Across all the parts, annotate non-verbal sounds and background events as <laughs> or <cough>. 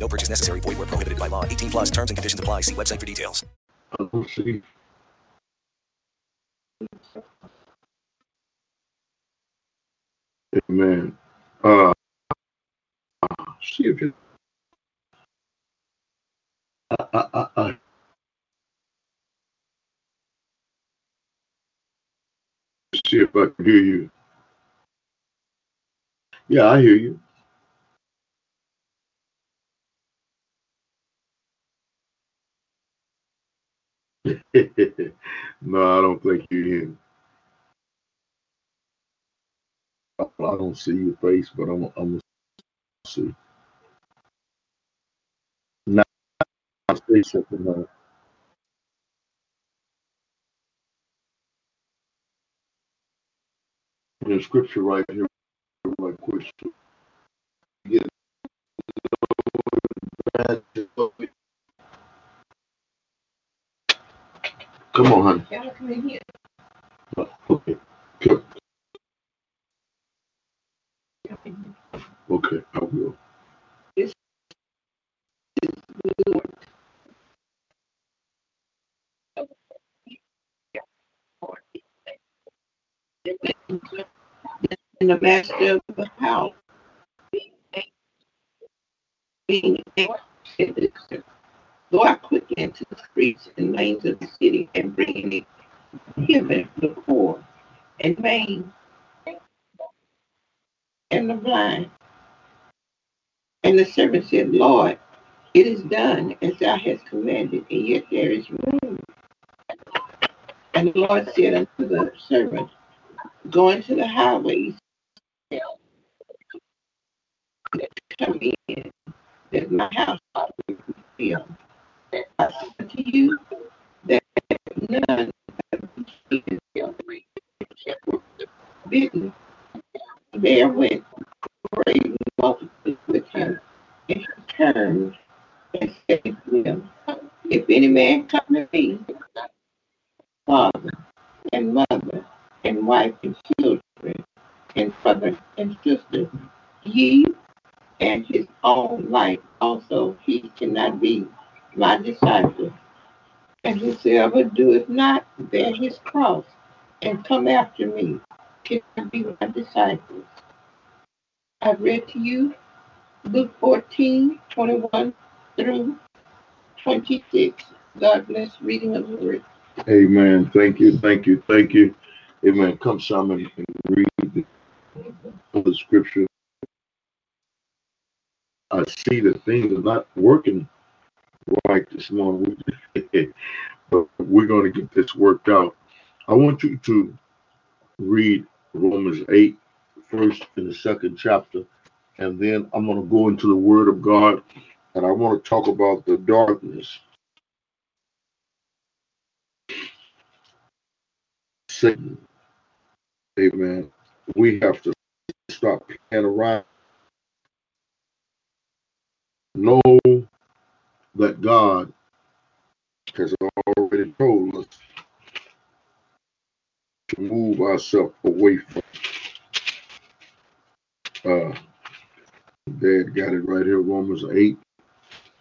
No purchase necessary. Void where prohibited by law. 18 plus terms and conditions apply. See website for details. Amen. Uh, see if you. I, I, I, I. See if I can hear you. Yeah, I hear you. <laughs> no, I don't think you hear. I don't see your face, but I'm I'm gonna see. Now I say something. Uh, there's scripture right here, right quick. Come on, honey. Okay. Okay, I will. This is good. And the master of the house being executed. Go out quickly into the streets and lanes of the city and bring it hither the poor and maimed and the blind. And the servant said, Lord, it is done as thou hast commanded, and yet there is room. And the Lord said unto the servant, Go into the highways, come in, that my house may be filled. I say unto you that none of these were bidden. There went great multitude with him, and he turned and said to them, If any man come to me, father and mother wife children and brother and sister, ye and his own life also he cannot be my disciple. And whosoever doeth not bear his cross and come after me cannot be my disciple. I've read to you Luke 14, 21 through 26. God bless reading of the word. Amen. Thank you. Thank you. Thank you. Amen. Come, Simon, and read the, the scripture. I see that things are not working right this morning, <laughs> but we're going to get this worked out. I want you to read Romans 8, first and the second chapter, and then I'm going to go into the Word of God, and I want to talk about the darkness. Satan. Amen. We have to stop playing around. Know that God has already told us to move ourselves away from. Uh, Dad got it right here, Romans 8,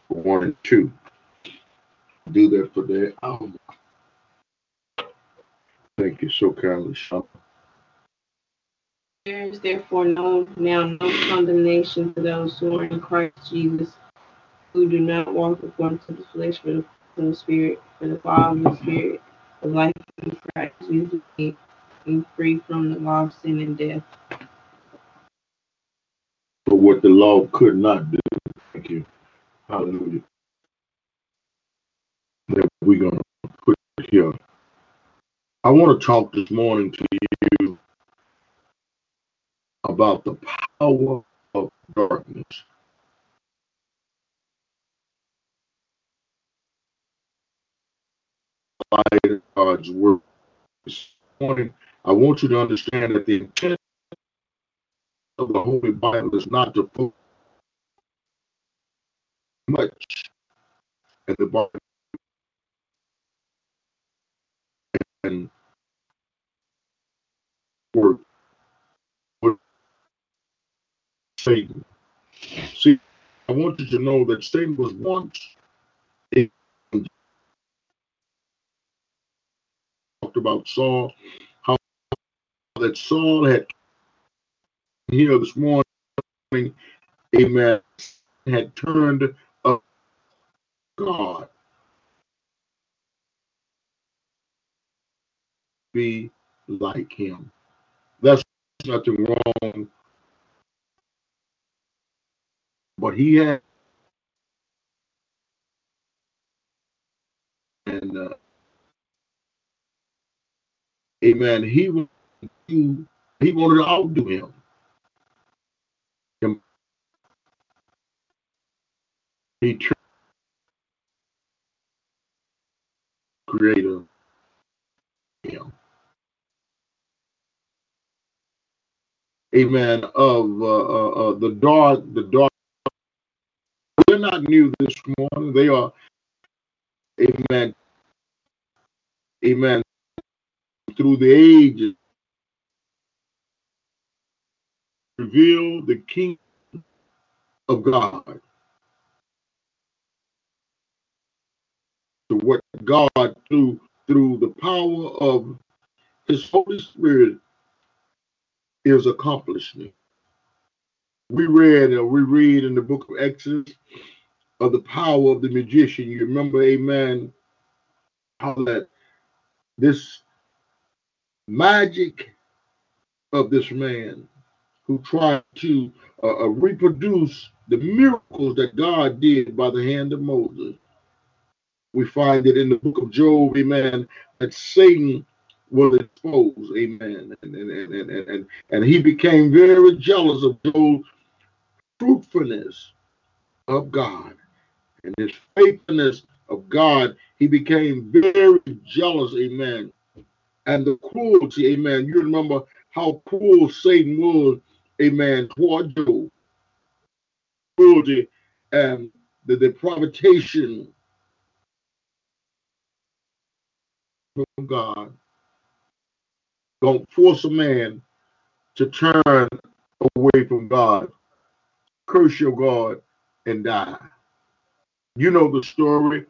1 and 2. Do that for. Oh, thank you so kindly, Sean. There is therefore no now no condemnation for those who are in Christ Jesus, who do not walk according to the flesh, but the Spirit. For the law of the Spirit of life in Christ Jesus me free from the law of sin and death. For what the law could not do. Thank you. Hallelujah. That we're to put here. I want to talk this morning to you about the power of darkness. God's word. This morning, I want you to understand that the intent of the Holy Bible is not to focus much in the Bible and word with Satan. See, I want you to know that Satan was once talked about Saul, how that Saul had here this morning, amen, had turned up God. Be like him. That's nothing wrong. But he had and uh, amen. He to, he wanted to outdo him. He turned creator him. Amen. Of uh, uh, uh, the dark, the dark. Not new this morning. They are. Amen. Amen. Through the ages, reveal the kingdom of God. To what God through through the power of His Holy Spirit is accomplishing. We read or we read in the book of Exodus of the power of the magician. You remember, Amen, how that this magic of this man who tried to uh, uh, reproduce the miracles that God did by the hand of Moses. We find it in the book of Job, amen, that Satan will expose, amen. And, and, and, and, and, and he became very jealous of Job's fruitfulness of God and his faithfulness of God. He became very jealous, amen. And the cruelty, amen. You remember how cruel Satan was, amen, toward Job. Cruelty and the depravation from God. Don't force a man to turn away from God. Curse your God and die. You know the story.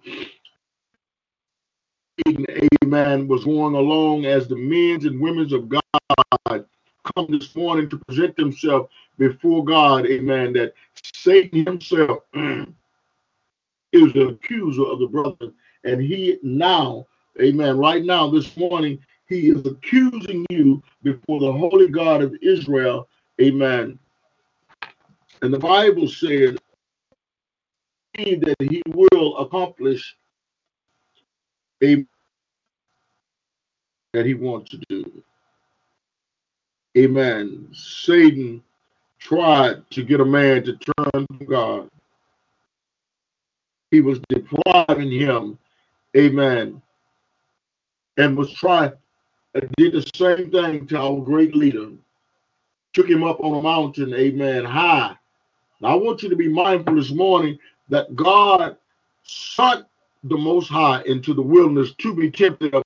Eden, Amen. Was going along as the men and women of God come this morning to present themselves before God. Amen. That Satan himself <clears throat> is the accuser of the brother. And he now, amen, right now, this morning, he is accusing you before the holy God of Israel. Amen. And the Bible says that he will accomplish a that he wants to do. Amen. Satan tried to get a man to turn to God. He was depriving him, amen, and was trying, did the same thing to our great leader. Took him up on a mountain, amen, high. Now I want you to be mindful this morning that God sent the Most High into the wilderness to be tempted of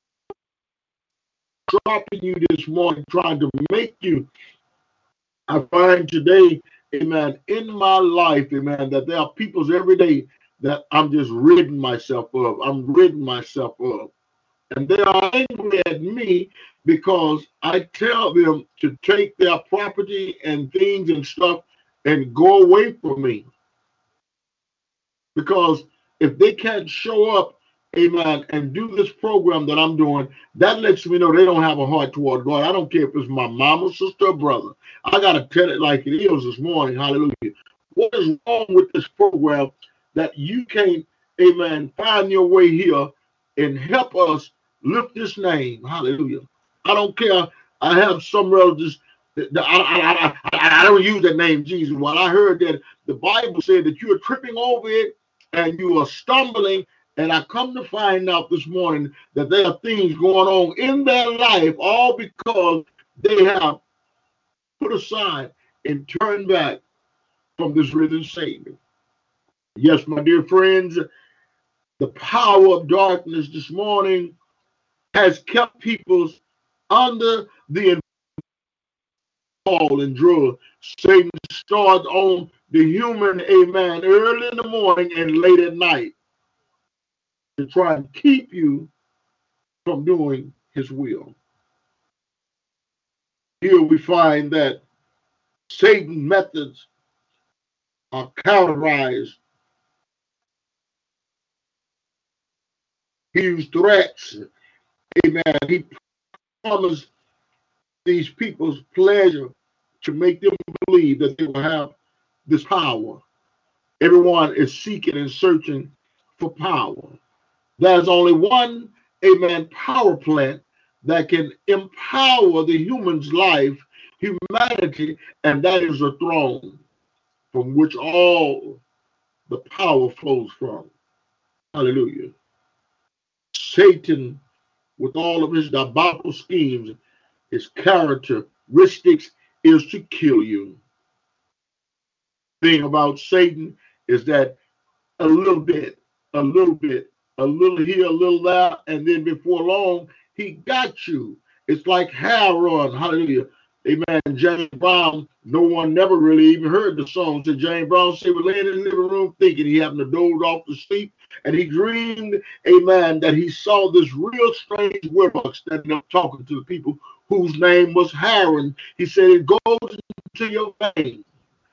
dropping you this morning, trying to make you. I find today, amen, in my life, amen, that there are peoples every day that I'm just ridding myself of. I'm ridding myself of. And they are angry at me because I tell them to take their property and things and stuff and go away from me. Because if they can't show up, amen, and do this program that I'm doing, that lets me know they don't have a heart toward God. I don't care if it's my mama, sister, or brother. I got to tell it like it is this morning. Hallelujah. What is wrong with this program that you can't, amen, find your way here and help us lift this name? Hallelujah. I don't care. I have some relatives I, I, I, I, don't use that name Jesus. When I heard that the Bible said that you are tripping over it and you are stumbling And I come to find out this morning that there are things going on in their life, all because they have put aside and turned back from this risen Savior. Yes, my dear friends, the power of darkness this morning has kept people under the fall and drug. Satan starts on the human, amen, early in the morning and late at night to try and keep you from doing his will. Here we find that Satan methods are characterized. He used threats. Amen. He promised these people's pleasure to make them believe that they will have this power. Everyone is seeking and searching for power. There's only one, amen, power plant that can empower the human's life, humanity, and that is a throne from which all the power flows from. Hallelujah. Satan, with all of his diabolical schemes, his characteristics is to kill you. Thing about Satan is that a little bit, a little bit, a little here, a little there, and then before long, he got you. It's like Harold, hallelujah. Amen. James Brown, no one never really even heard the song. So James Brown said, we're laying in the living room thinking he happened to doze off to sleep. And he dreamed, amen, that he saw this real strange warlock standing up talking to the people whose name was Heroin. He said, it goes into your veins.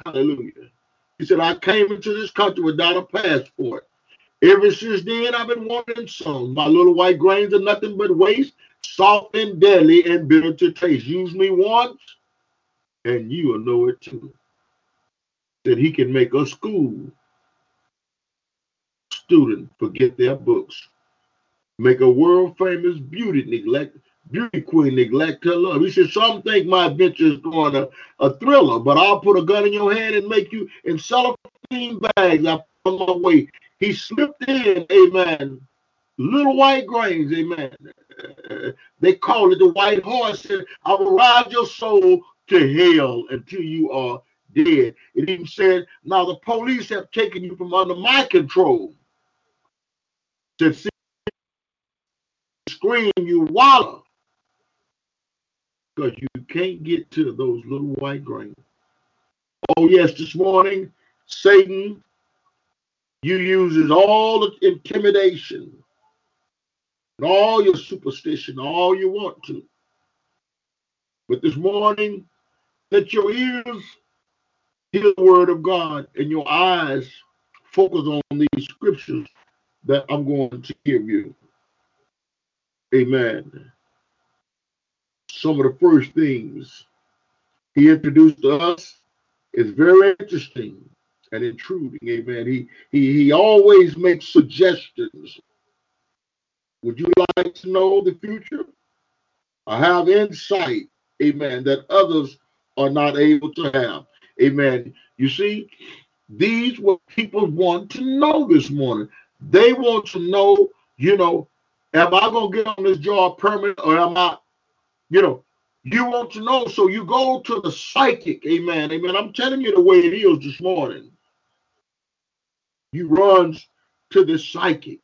Hallelujah. He said, I came into this country without a passport. Ever since then, I've been wanting some. My little white grains are nothing but waste, soft and deadly and bitter to taste. Use me once, and you will know it too. That he can make a school student forget their books, make a world famous beauty neglect beauty queen neglect her love. He said, Some think my adventure is going a, a thriller, but I'll put a gun in your hand and make you in cellophane bags. I on my way. He slipped in, amen. Little white grains, amen. <laughs> They call it the white horse. And I will ride your soul to hell until you are dead. It even said, Now the police have taken you from under my control. To see scream, you wallow because you can't get to those little white grains. Oh, yes, this morning, Satan, you uses all the intimidation and all your superstition, all you want to. But this morning, let your ears hear the word of God and your eyes focus on these scriptures that I'm going to give you. Amen some of the first things he introduced to us is very interesting and intruding. Amen. He he he always makes suggestions. Would you like to know the future? I have insight, amen, that others are not able to have. Amen. You see, these what people want to know this morning. They want to know, you know, am I gonna get on this job permanent or am I you know, you want to know, so you go to the psychic. Amen. Amen. I'm telling you the way it is this morning. You runs to the psychic.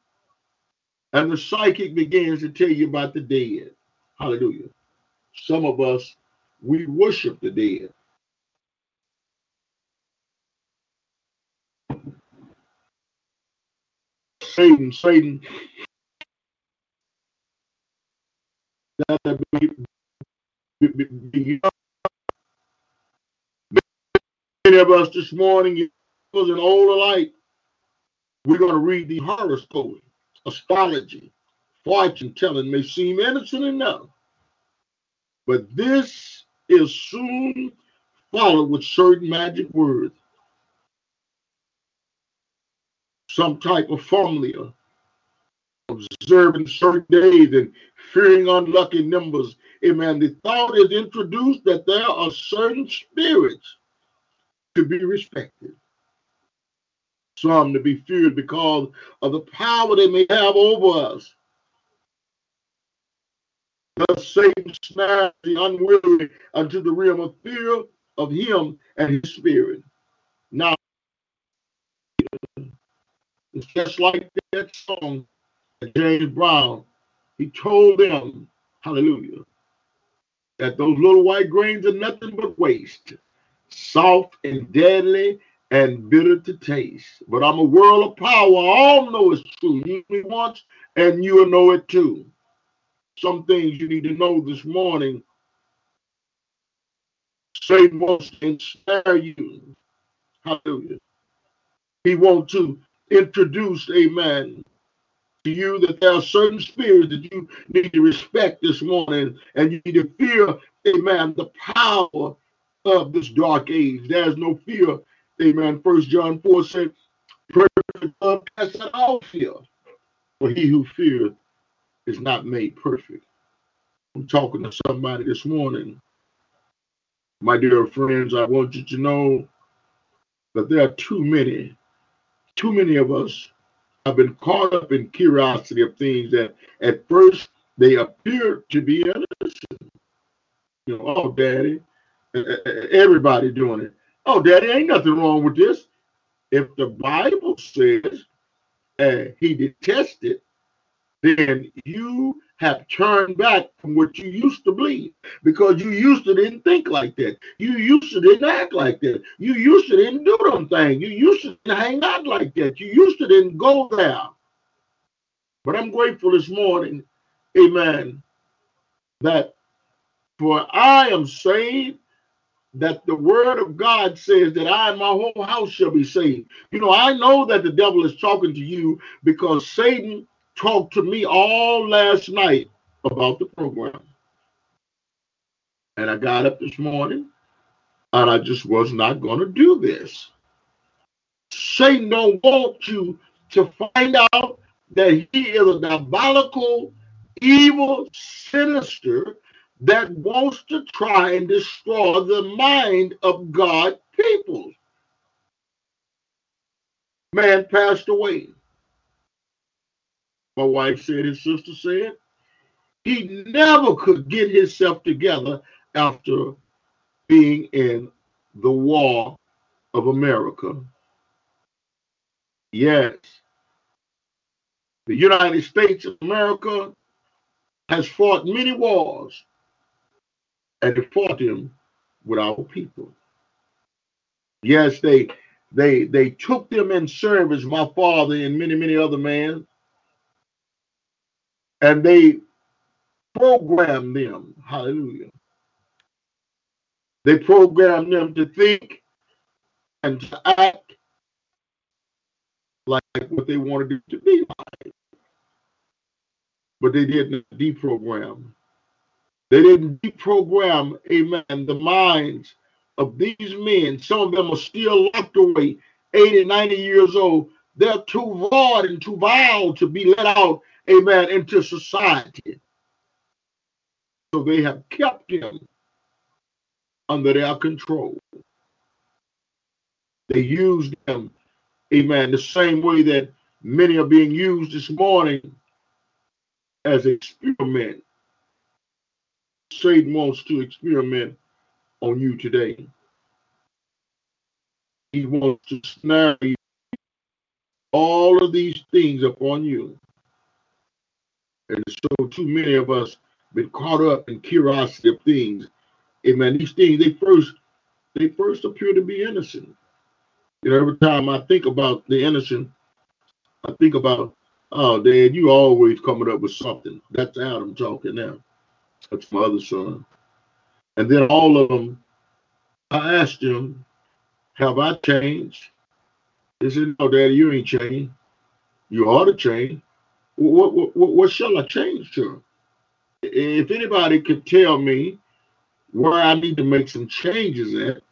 And the psychic begins to tell you about the dead. Hallelujah. Some of us, we worship the dead. Satan, Satan, that many of us this morning was an older light. We're going to read the horoscope, astrology, fortune telling may seem innocent enough, but this is soon followed with certain magic words, some type of formula, observing certain days and fearing unlucky numbers amen, the thought is introduced that there are certain spirits to be respected. some to be feared because of the power they may have over us. Thus Satan snares the unwilling unto the realm of fear of him and his spirit. Now, it's just like that song that James Brown, he told them, hallelujah, that those little white grains are nothing but waste, soft and deadly and bitter to taste. But I'm a world of power. All know it's true. You me once and you'll know it too. Some things you need to know this morning. Satan wants to ensnare you. Hallelujah. He wants to introduce, amen, to you that there are certain spirits that you need to respect this morning and you need to fear, amen, the power of this dark age. There's no fear Amen. First John 4 said, perfect love casts out all fear. For he who fears is not made perfect. I'm talking to somebody this morning. My dear friends, I want you to know that there are too many, too many of us have been caught up in curiosity of things that at first they appear to be innocent. You know, oh, daddy, everybody doing it. Oh, daddy, ain't nothing wrong with this. If the Bible says uh, he detested, then you have turned back from what you used to believe because you used to didn't think like that. You used to didn't act like that. You used to didn't do them things. You used to hang out like that. You used to didn't go there. But I'm grateful this morning, amen, that for I am saved that the word of God says that I and my whole house shall be saved. You know, I know that the devil is talking to you because Satan talked to me all last night about the program. And I got up this morning and I just was not going to do this. Satan don't want you to find out that he is a diabolical, evil, sinister, that wants to try and destroy the mind of God people. Man passed away. My wife said, his sister said, he never could get himself together after being in the war of America. Yes. The United States of America has fought many wars and they fought him with our people. Yes, they they they took them in service, my father and many, many other men, and they programmed them. Hallelujah. They programmed them to think and to act like what they wanted it to be like. But they didn't deprogram they didn't deprogram, amen, the minds of these men. Some of them are still locked away, 80, 90 years old. They're too raw and too vile to be let out, amen, into society. So they have kept them under their control. They used them, amen, the same way that many are being used this morning as experiment Satan wants to experiment on you today. He wants to snare you all of these things upon you. And so too many of us been caught up in curiosity of things. Amen. These things, they first, they first appear to be innocent. You know, every time I think about the innocent, I think about, oh, Dad, you always coming up with something. That's Adam talking now. That's my other son. And then all of them, I asked him, Have I changed? He said, No, Daddy, you ain't changed. You ought to change. What, what, what, shall I change to? If anybody could tell me where I need to make some changes at,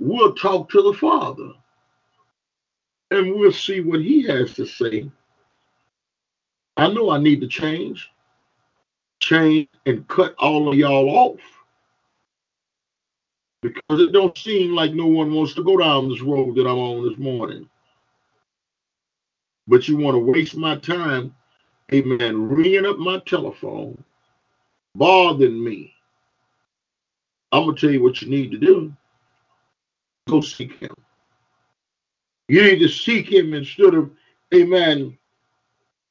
we'll talk to the Father and we'll see what He has to say. I know I need to change change and cut all of y'all off because it don't seem like no one wants to go down this road that I'm on this morning. But you want to waste my time, amen, ringing up my telephone, bothering me. I'm going to tell you what you need to do. Go seek him. You need to seek him instead of, amen,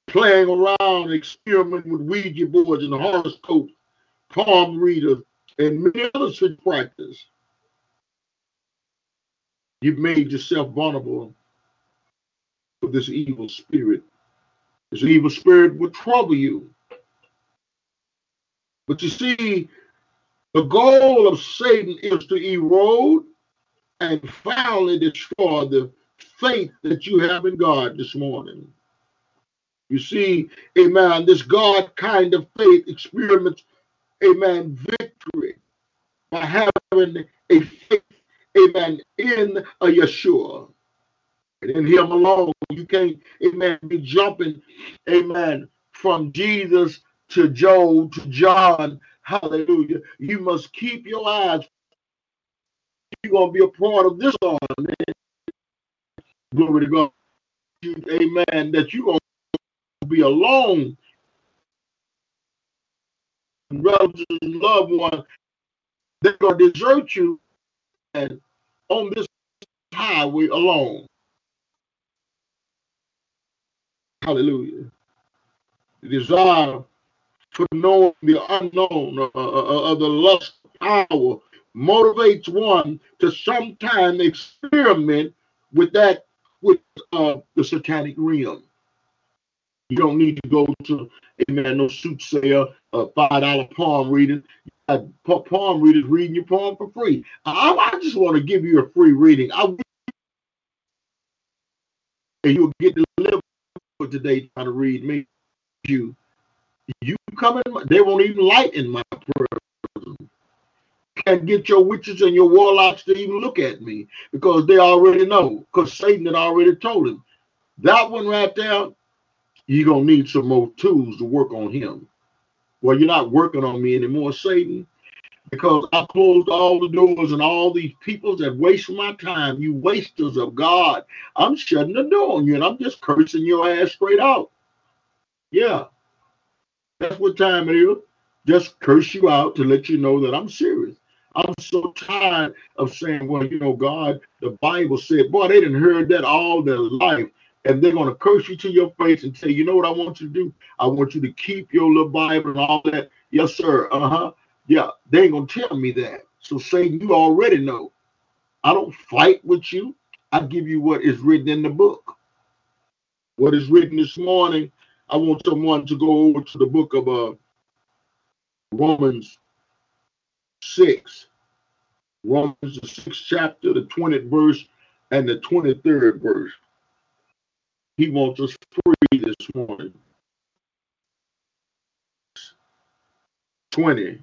playing around, experimenting with Ouija boards and horoscopes, palm readers, and many other such practice. You've made yourself vulnerable for this evil spirit. This evil spirit will trouble you. But you see, the goal of Satan is to erode and finally destroy the faith that you have in God this morning. You see, amen, this God kind of faith experiments, amen, victory by having a faith, amen, in a Yeshua. In him alone, you can't, amen, be jumping, amen, from Jesus to Job to John. Hallelujah. You must keep your eyes. You're going to be a part of this army. Glory to God. Amen. That you're going to be alone. Relatives and loved ones, they're going to desert you and on this highway alone. Hallelujah. The desire for knowing the unknown uh, uh, uh, of the lust power motivates one to sometime experiment with that with uh, the satanic realm. You don't need to go to amen, no soothsayer, uh, five dollar palm reading. Uh, palm readers reading your palm for free. I, I just want to give you a free reading. I and you'll get today trying to read me. You, you come in. They won't even light in my prayer. Can't get your witches and your warlocks to even look at me because they already know. Because Satan had already told him that one right there. You're gonna need some more tools to work on him. Well, you're not working on me anymore, Satan because I closed all the doors and all these people that waste my time, you wasters of God. I'm shutting the door on you and I'm just cursing your ass straight out. Yeah, that's what time it is. Just curse you out to let you know that I'm serious. I'm so tired of saying, well, you know, God, the Bible said, boy, they didn't heard that all their life. And they're going to curse you to your face and say, you know what I want you to do? I want you to keep your little Bible and all that. Yes, sir. Uh huh. Yeah, they ain't gonna tell me that. So Satan, you already know. I don't fight with you. I give you what is written in the book. What is written this morning, I want someone to go over to the book of uh, Romans 6. Romans the sixth chapter, the 20th verse, and the 23rd verse. He wants us free this morning. 20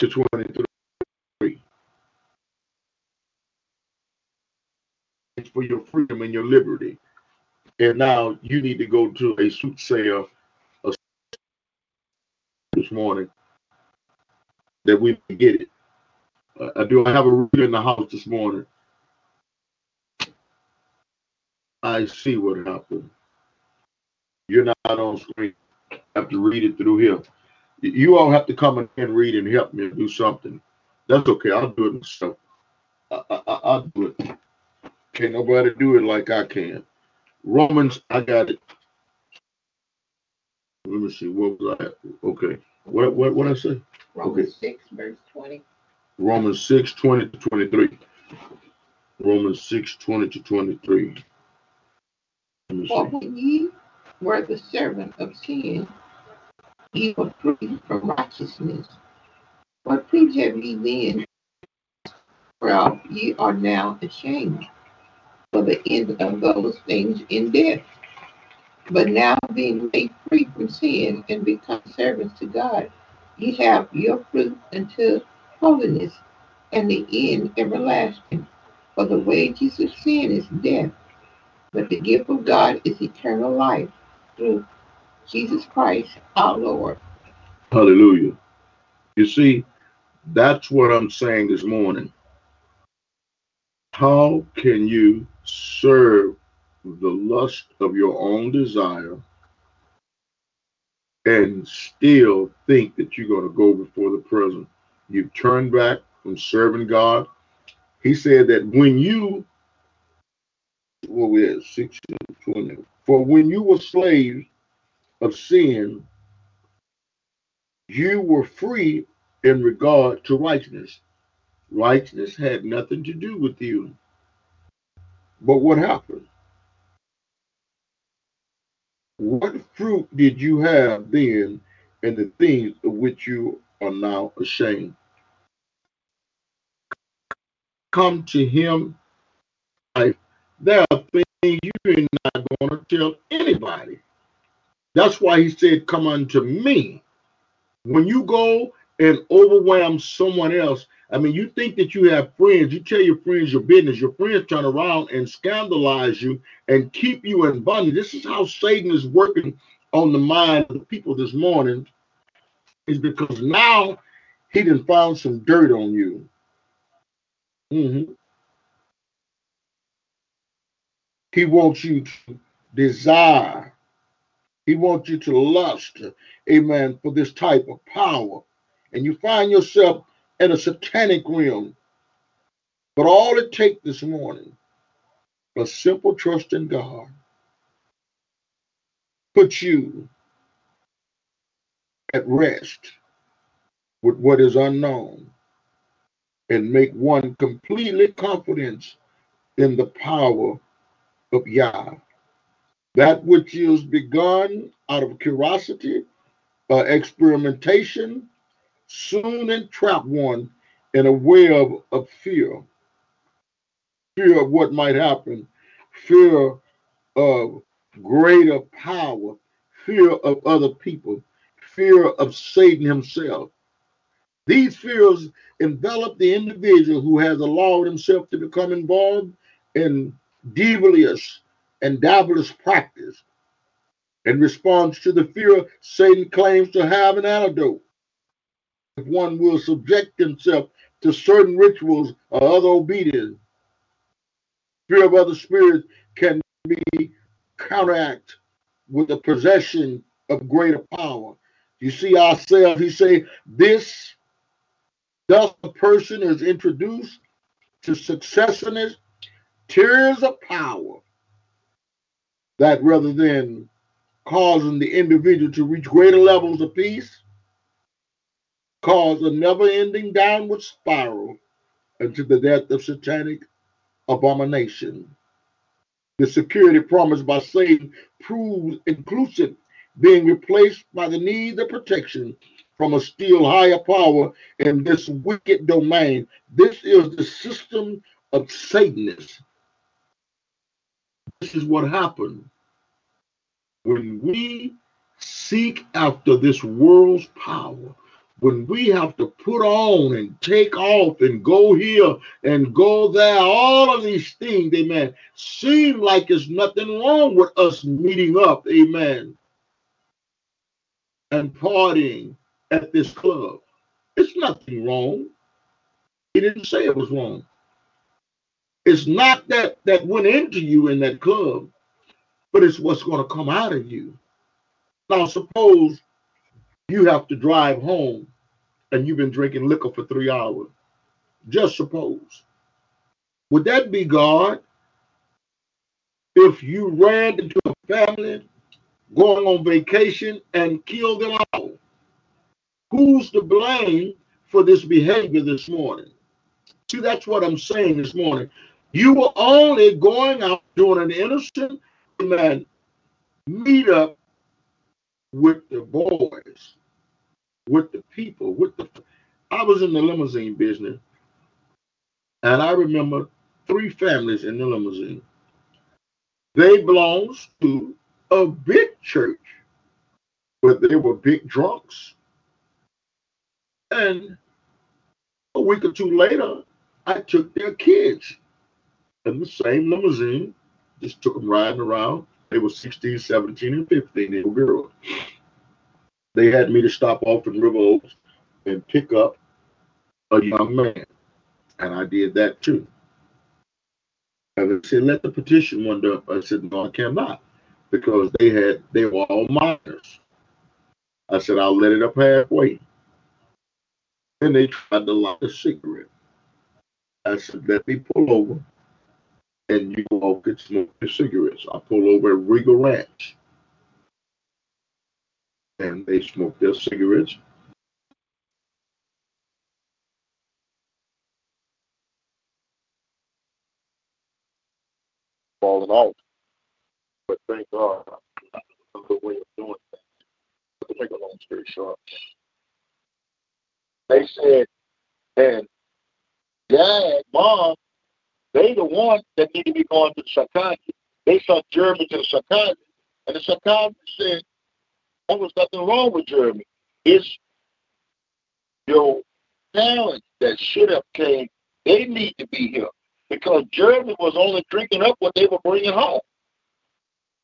to 23. It's for your freedom and your liberty. And now you need to go to a soothsayer this morning that we get it. Uh, I do have a reader in the house this morning. I see what happened. You're not on screen. I have to read it through here. You all have to come and read and help me do something. That's okay. I'll do it myself. I, I, I'll do it. Can't nobody do it like I can. Romans, I got it. Let me see. What was I? Okay. What what what I say? Romans okay. 6, verse 20. Romans 6, 20 to 23. Romans 6, 20 to 23. For when ye were the servant of sin, were free from righteousness. Fruit have ye then? Whereof ye are now ashamed, for the end of those things in death. But now being made free from sin and become servants to God, ye have your fruit unto holiness, and the end everlasting. For the wages of sin is death, but the gift of God is eternal life through Jesus Christ our Lord. Hallelujah. You see, that's what I'm saying this morning. How can you serve the lust of your own desire and still think that you're going to go before the present? You've turned back from serving God. He said that when you, what we at, 16, 20, for when you were slaves of sin, you were free in regard to righteousness. Righteousness had nothing to do with you. But what happened? What fruit did you have then in the things of which you are now ashamed? Come to him. There are things you're not going to tell anybody. That's why he said, Come unto me. When you go and overwhelm someone else, I mean, you think that you have friends, you tell your friends your business, your friends turn around and scandalize you and keep you in bondage. This is how Satan is working on the mind of the people this morning, is because now he done found some dirt on you. Mm-hmm. He wants you to desire. He wants you to lust, amen, for this type of power. And you find yourself in a satanic realm. But all it takes this morning, a simple trust in God, put you at rest with what is unknown and make one completely confident in the power of Yah. That which is begun out of curiosity, uh, experimentation, soon entrap one in a web of fear. Fear of what might happen, fear of greater power, fear of other people, fear of Satan himself. These fears envelop the individual who has allowed himself to become involved in devilious and devilish practice. In response to the fear, Satan claims to have an antidote if one will subject himself to certain rituals or other obedience. Fear of other spirits can be counteract with the possession of greater power. You see ourselves, he say, this thus a person is introduced to successiveness, tears of power, that rather than causing the individual to reach greater levels of peace, cause a never-ending downward spiral into the death of satanic abomination. The security promised by Satan proves inclusive, being replaced by the need of protection from a still higher power in this wicked domain. This is the system of Satanists. This is what happened when we seek after this world's power when we have to put on and take off and go here and go there, all of these things, amen, seem like there's nothing wrong with us meeting up, amen, and partying at this club. It's nothing wrong. He didn't say it was wrong. It's not that that went into you in that club, but it's what's going to come out of you. Now, suppose you have to drive home and you've been drinking liquor for three hours. Just suppose. Would that be God if you ran into a family going on vacation and killed them all? Who's to blame for this behavior this morning? See, that's what I'm saying this morning. You were only going out doing an innocent man meet up with the boys with the people, with the I was in the limousine business, and I remember three families in the limousine. They belonged to a big church, but they were big drunks. And a week or two later, I took their kids in the same limousine, just took them riding around. They were 16, 17, and 15. They were girls they had me to stop off in River Oaks and pick up a young man. And I did that too. And I said, let the petition up. I said, no, I cannot. Because they had they were all minors. I said, I'll let it up halfway. And they tried to light a cigarette. I said, let me pull over and you all could smoke your cigarettes. I pull over at Regal Ranch and they smoke their cigarettes. Falling off. But thank God, another way of doing things. To make a long story short, they said, and Dad, Mom, they the ones that need to be going to the. They sent Jeremy to the and the psychiatrist said there was nothing wrong with Jeremy. It's your parents that should have came. They need to be here because Jeremy was only drinking up what they were bringing home.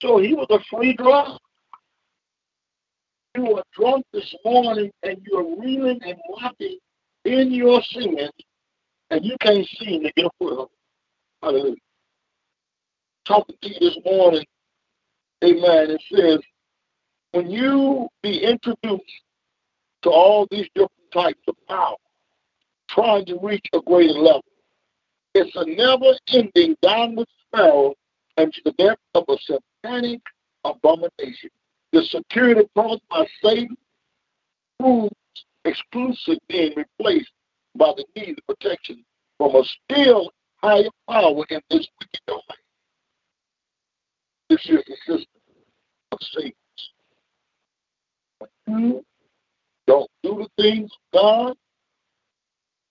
So he was a free drunk. You are drunk this morning and you're reeling and rocking in your sins, and you can't seem to get a foot up. Hallelujah. Talking to you this morning, amen, it says, when you be introduced to all these different types of power, trying to reach a greater level, it's a never-ending downward spiral into the depth of a satanic abomination. The security caused by Satan proves exclusive being replaced by the need of protection from a still higher power in this wicked. This is the system of Satan. When you don't do the things of God,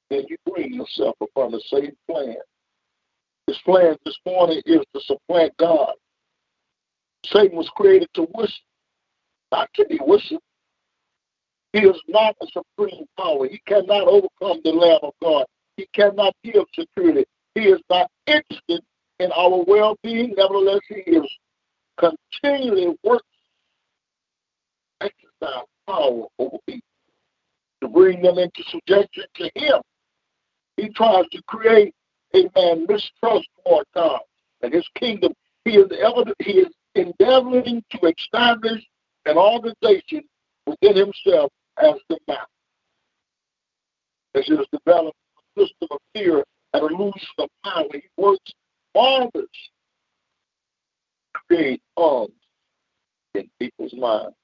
then you bring yourself upon the same plan. This plan this morning is to supplant God. Satan was created to worship, not to be worshipped. He is not a supreme power. He cannot overcome the Lamb of God. He cannot give security. He is not interested in our well being. Nevertheless, He is continually working, exercise power over people to bring them into subjection to Him. He tries to create a man mistrust toward God and His kingdom. He is ever he is endeavoring to establish an organization within himself as the master. As he has developed a system of fear of power, he works to create arms in people's minds.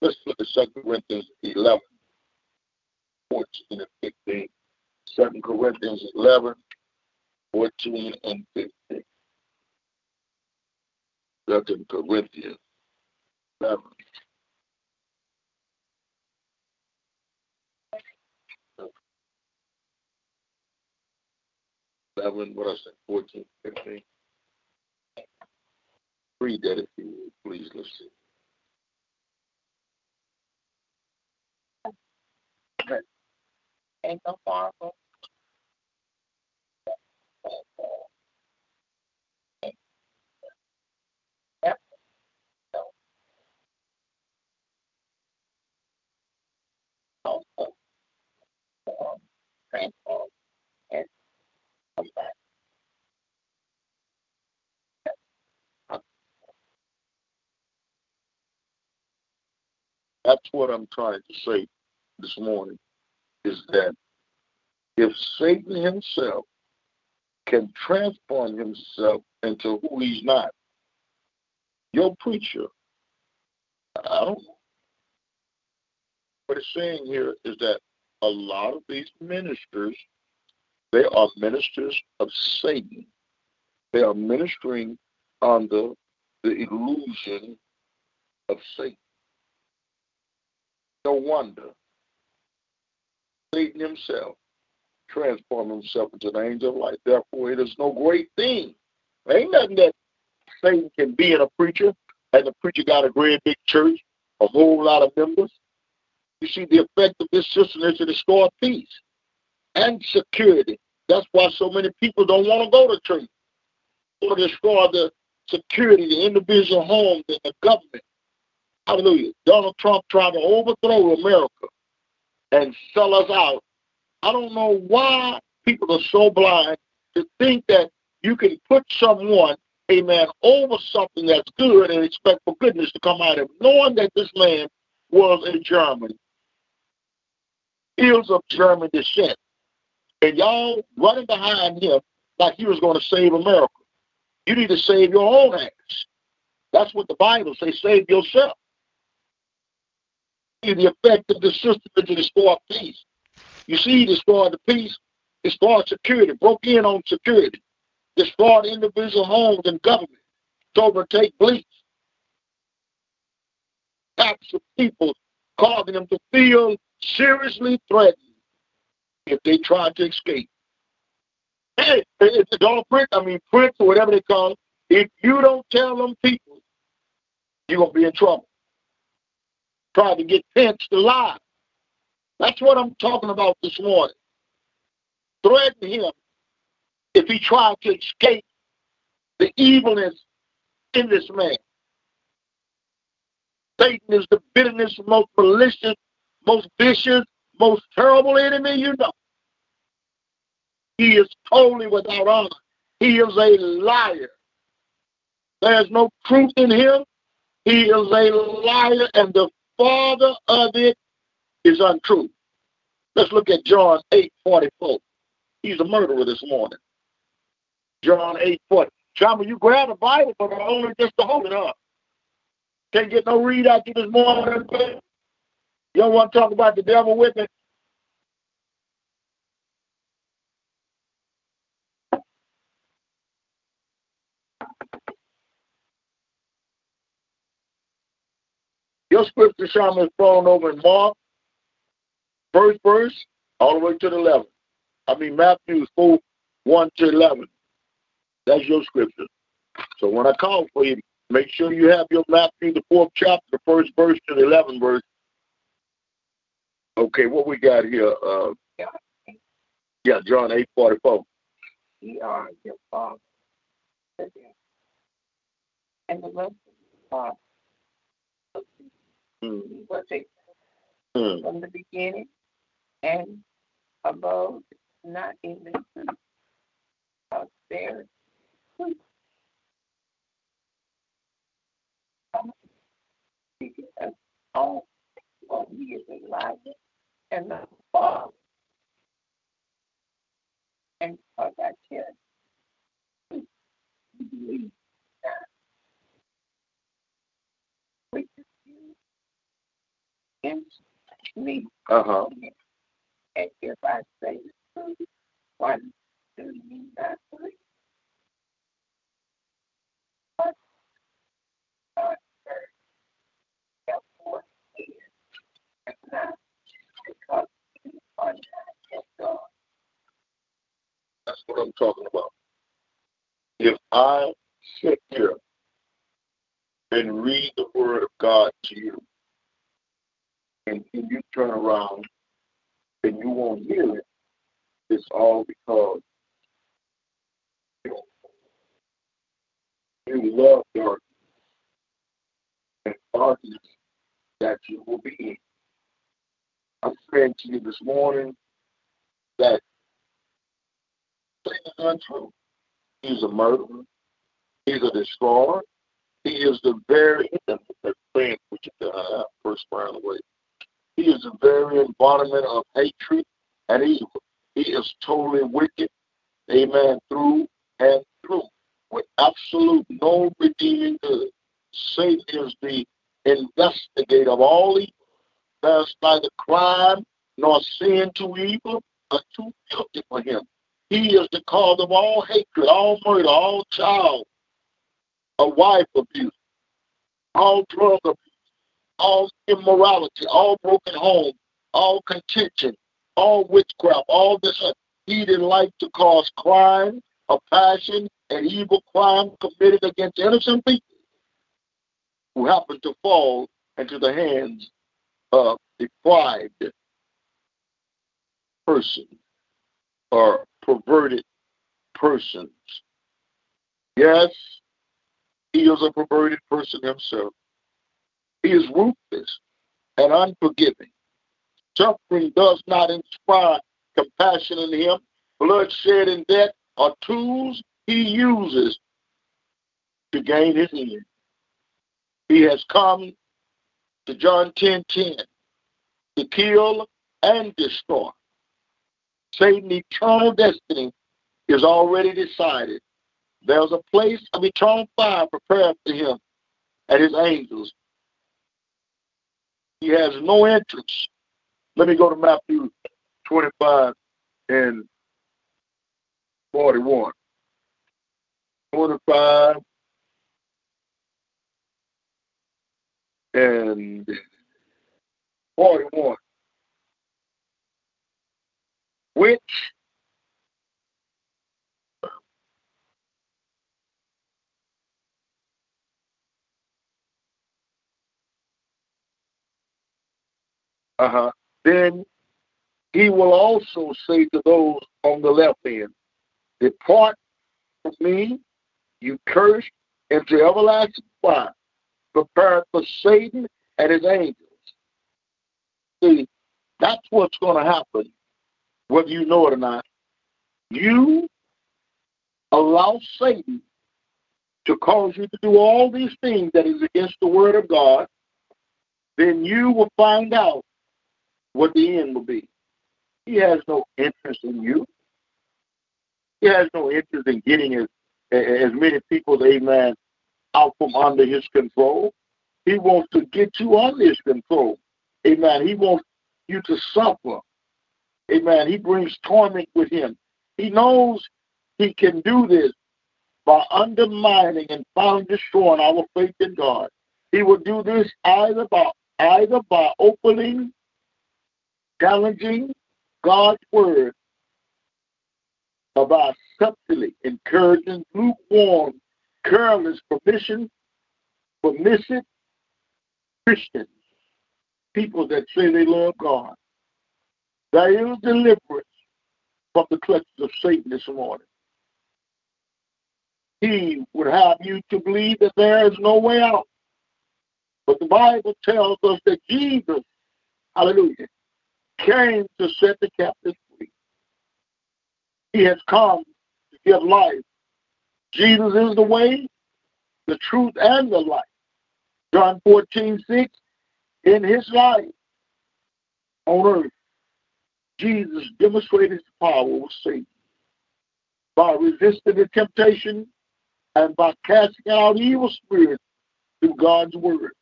Let's look at 2 Corinthians 11, 14 and 15. 2 Corinthians 11, 14 and 15. Second Corinthians 11. Eleven, what I said, 14, 15. Read that if you would, please. Let's see. Ain't no marvel. Also, form, transform, and come back. That's what I'm trying to say this morning is that if Satan himself can transform himself into who he's not, your preacher, I don't. What it's saying here is that a lot of these ministers, they are ministers of Satan. They are ministering under the illusion of Satan. No wonder Satan himself transformed himself into an angel of light. Therefore, it is no great thing. There ain't nothing that Satan can be in a preacher, and the preacher got a great big church, a whole lot of members. You see, the effect of this system is to destroy peace and security. That's why so many people don't want to go to church. Or destroy the security, the individual homes, and the government. Hallelujah. Donald Trump tried to overthrow America and sell us out. I don't know why people are so blind to think that you can put someone, amen, over something that's good and expect for goodness to come out of it, knowing that this man was a German, is of German descent. And y'all running behind him like he was going to save America. You need to save your own ass. That's what the Bible says, save yourself. The effect of the system to destroy peace. You see, destroyed the peace, destroyed security, broke in on security, destroyed individual homes and government, to overtake bleach. Acts of people causing them to feel seriously threatened if they try to escape. Hey, it's a dog print, I mean Prince or whatever they call it. If you don't tell them people, you're gonna be in trouble. Try to get pinched alive. That's what I'm talking about this morning. Threaten him if he tried to escape the evilness in this man. Satan is the bitterness, most malicious, most vicious, most terrible enemy you know. He is totally without honor. He is a liar. There's no truth in him. He is a liar, and the father of it is untrue. Let's look at John 8 44. He's a murderer this morning. John 8 40. John, you grab the Bible, but only just to hold it up. Can't get no read out you this morning. You don't want to talk about the devil with me? Your scripture, Shaman, is thrown over in Mark, first verse, all the way to the 11. I mean, Matthew 4, 1 to 11. That's your scripture. So when I call for you, make sure you have your Matthew, the fourth chapter, the first verse to the 11th verse. Okay, what we got here? Uh, yeah, John 8, 44. Ye are your father. And the Mm. was a Mm. from the beginning and abode not in the of. Because all well, he is a liar and the Father. And because I you believe that. Which is you in me. Uh-huh. And if I say why do you not believe? But God heard therefore he is and not because you are not of God. That's what I'm talking about. If I sit here and read the word of God to you, and then you turn around and you won't hear it, it's all because you love darkness and darkness that you will be in. I'm saying to you this morning that Satan is untrue. He's a murderer. He's a destroyer. He is the very friend which is uh, first round away. He is the very embodiment of hatred and evil. He is totally wicked, amen, through and through, with absolute no redeeming good. Satan is the investigator of all evil. There's neither crime nor sin too evil or too guilty for him. He is the cause of all hatred, all murder, all child, a wife abuse, all drug abuse, all immorality, all broken home, all contention, all witchcraft, all this. Uh, he didn't like to cause crime, a passion, and evil crime committed against innocent people who happen to fall into the hands of deprived person or perverted persons. Yes, he is a perverted person himself. He is ruthless and unforgiving. Suffering does not inspire compassion in him. Bloodshed and death are tools he uses to gain his end. He has come to John 10 10 to kill and destroy. Satan's eternal destiny is already decided. There's a place of eternal fire prepared for him and his angels. He has no interest. Let me go to Matthew 25 and 41. 25 and 41. Which uh-huh. Then he will also say to those on the left hand, Depart from me, you cursed, into everlasting fire, prepared for Satan and his angels. See, that's what's going to happen, whether you know it or not. You allow Satan to cause you to do all these things that is against the word of God, then you will find out what the end will be. He has no interest in you. He has no interest in getting as, as many people, amen, out from under his control. He wants to get you under his control. Amen. He wants you to suffer. Amen. He brings torment with him. He knows he can do this by undermining and finally destroying our faith in God. He will do this either by either by opening, challenging God's word, about subtly encouraging lukewarm, careless, permission, permissive Christians, people that say they love God. There is deliverance from the clutches of Satan this morning. He would have you to believe that there is no way out. But the Bible tells us that Jesus, hallelujah, came to set the captives free. He has come to give life. Jesus is the way, the truth, and the life. John 14, 6, in his life on earth, Jesus demonstrated his power with Satan by resisting the temptation and by casting out evil spirits through God's word.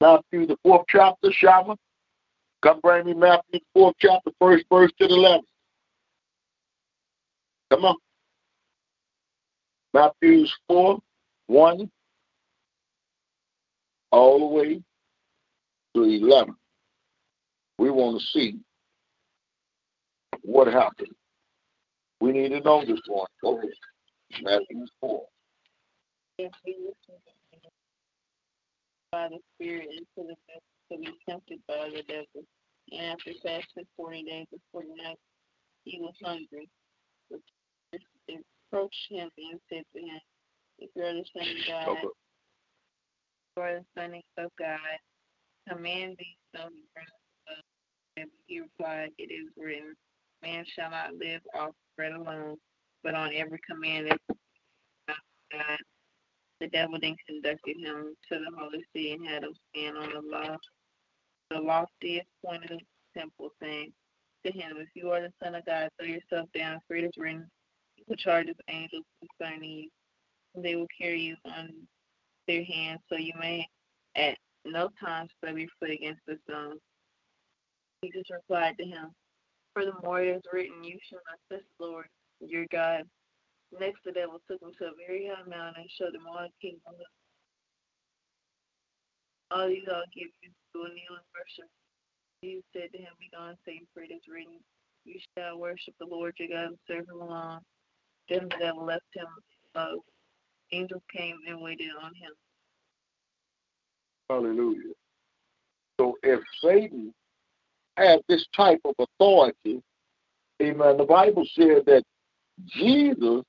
Matthew, the fourth chapter, Shama. Come bring me Matthew, the fourth chapter, first verse to the 11th. Come on. Matthew's 4, 1, all the way to 11. We want to see what happened. We need to know this one. Go ahead. Matthew 4. By the Spirit into the to be tempted by the devil. And after fasting 40 days and 40 nights, he was hungry. The approached him and said to him, If you are the Son of God, Okay. you are the Son of God, command these stones to. And he replied, It is written, Man shall not live off bread alone, but on every command that God. The devil then conducted him to the holy city and had him stand on the law, the loftiest point of the temple, saying to him, If you are the Son of God, throw yourself down, for it is written, He will charge his angels concerning you, and they will carry you on their hands, so you may at no time stab your foot against the stone. Jesus replied to him, Furthermore, it is written, You shall not test the Lord your God. Next, the devil took him to a very high mountain and showed him all the kingdoms. All these I'll give you to kneel and worship. Jesus said to him, Begone, Satan, for it is written, You shall worship the Lord your God and serve him alone. Then the devil left him. Uh, angels came and waited on him. Hallelujah. So if Satan has this type of authority, amen, the Bible said that Jesus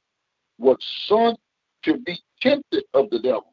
was sent to be tempted of the devil.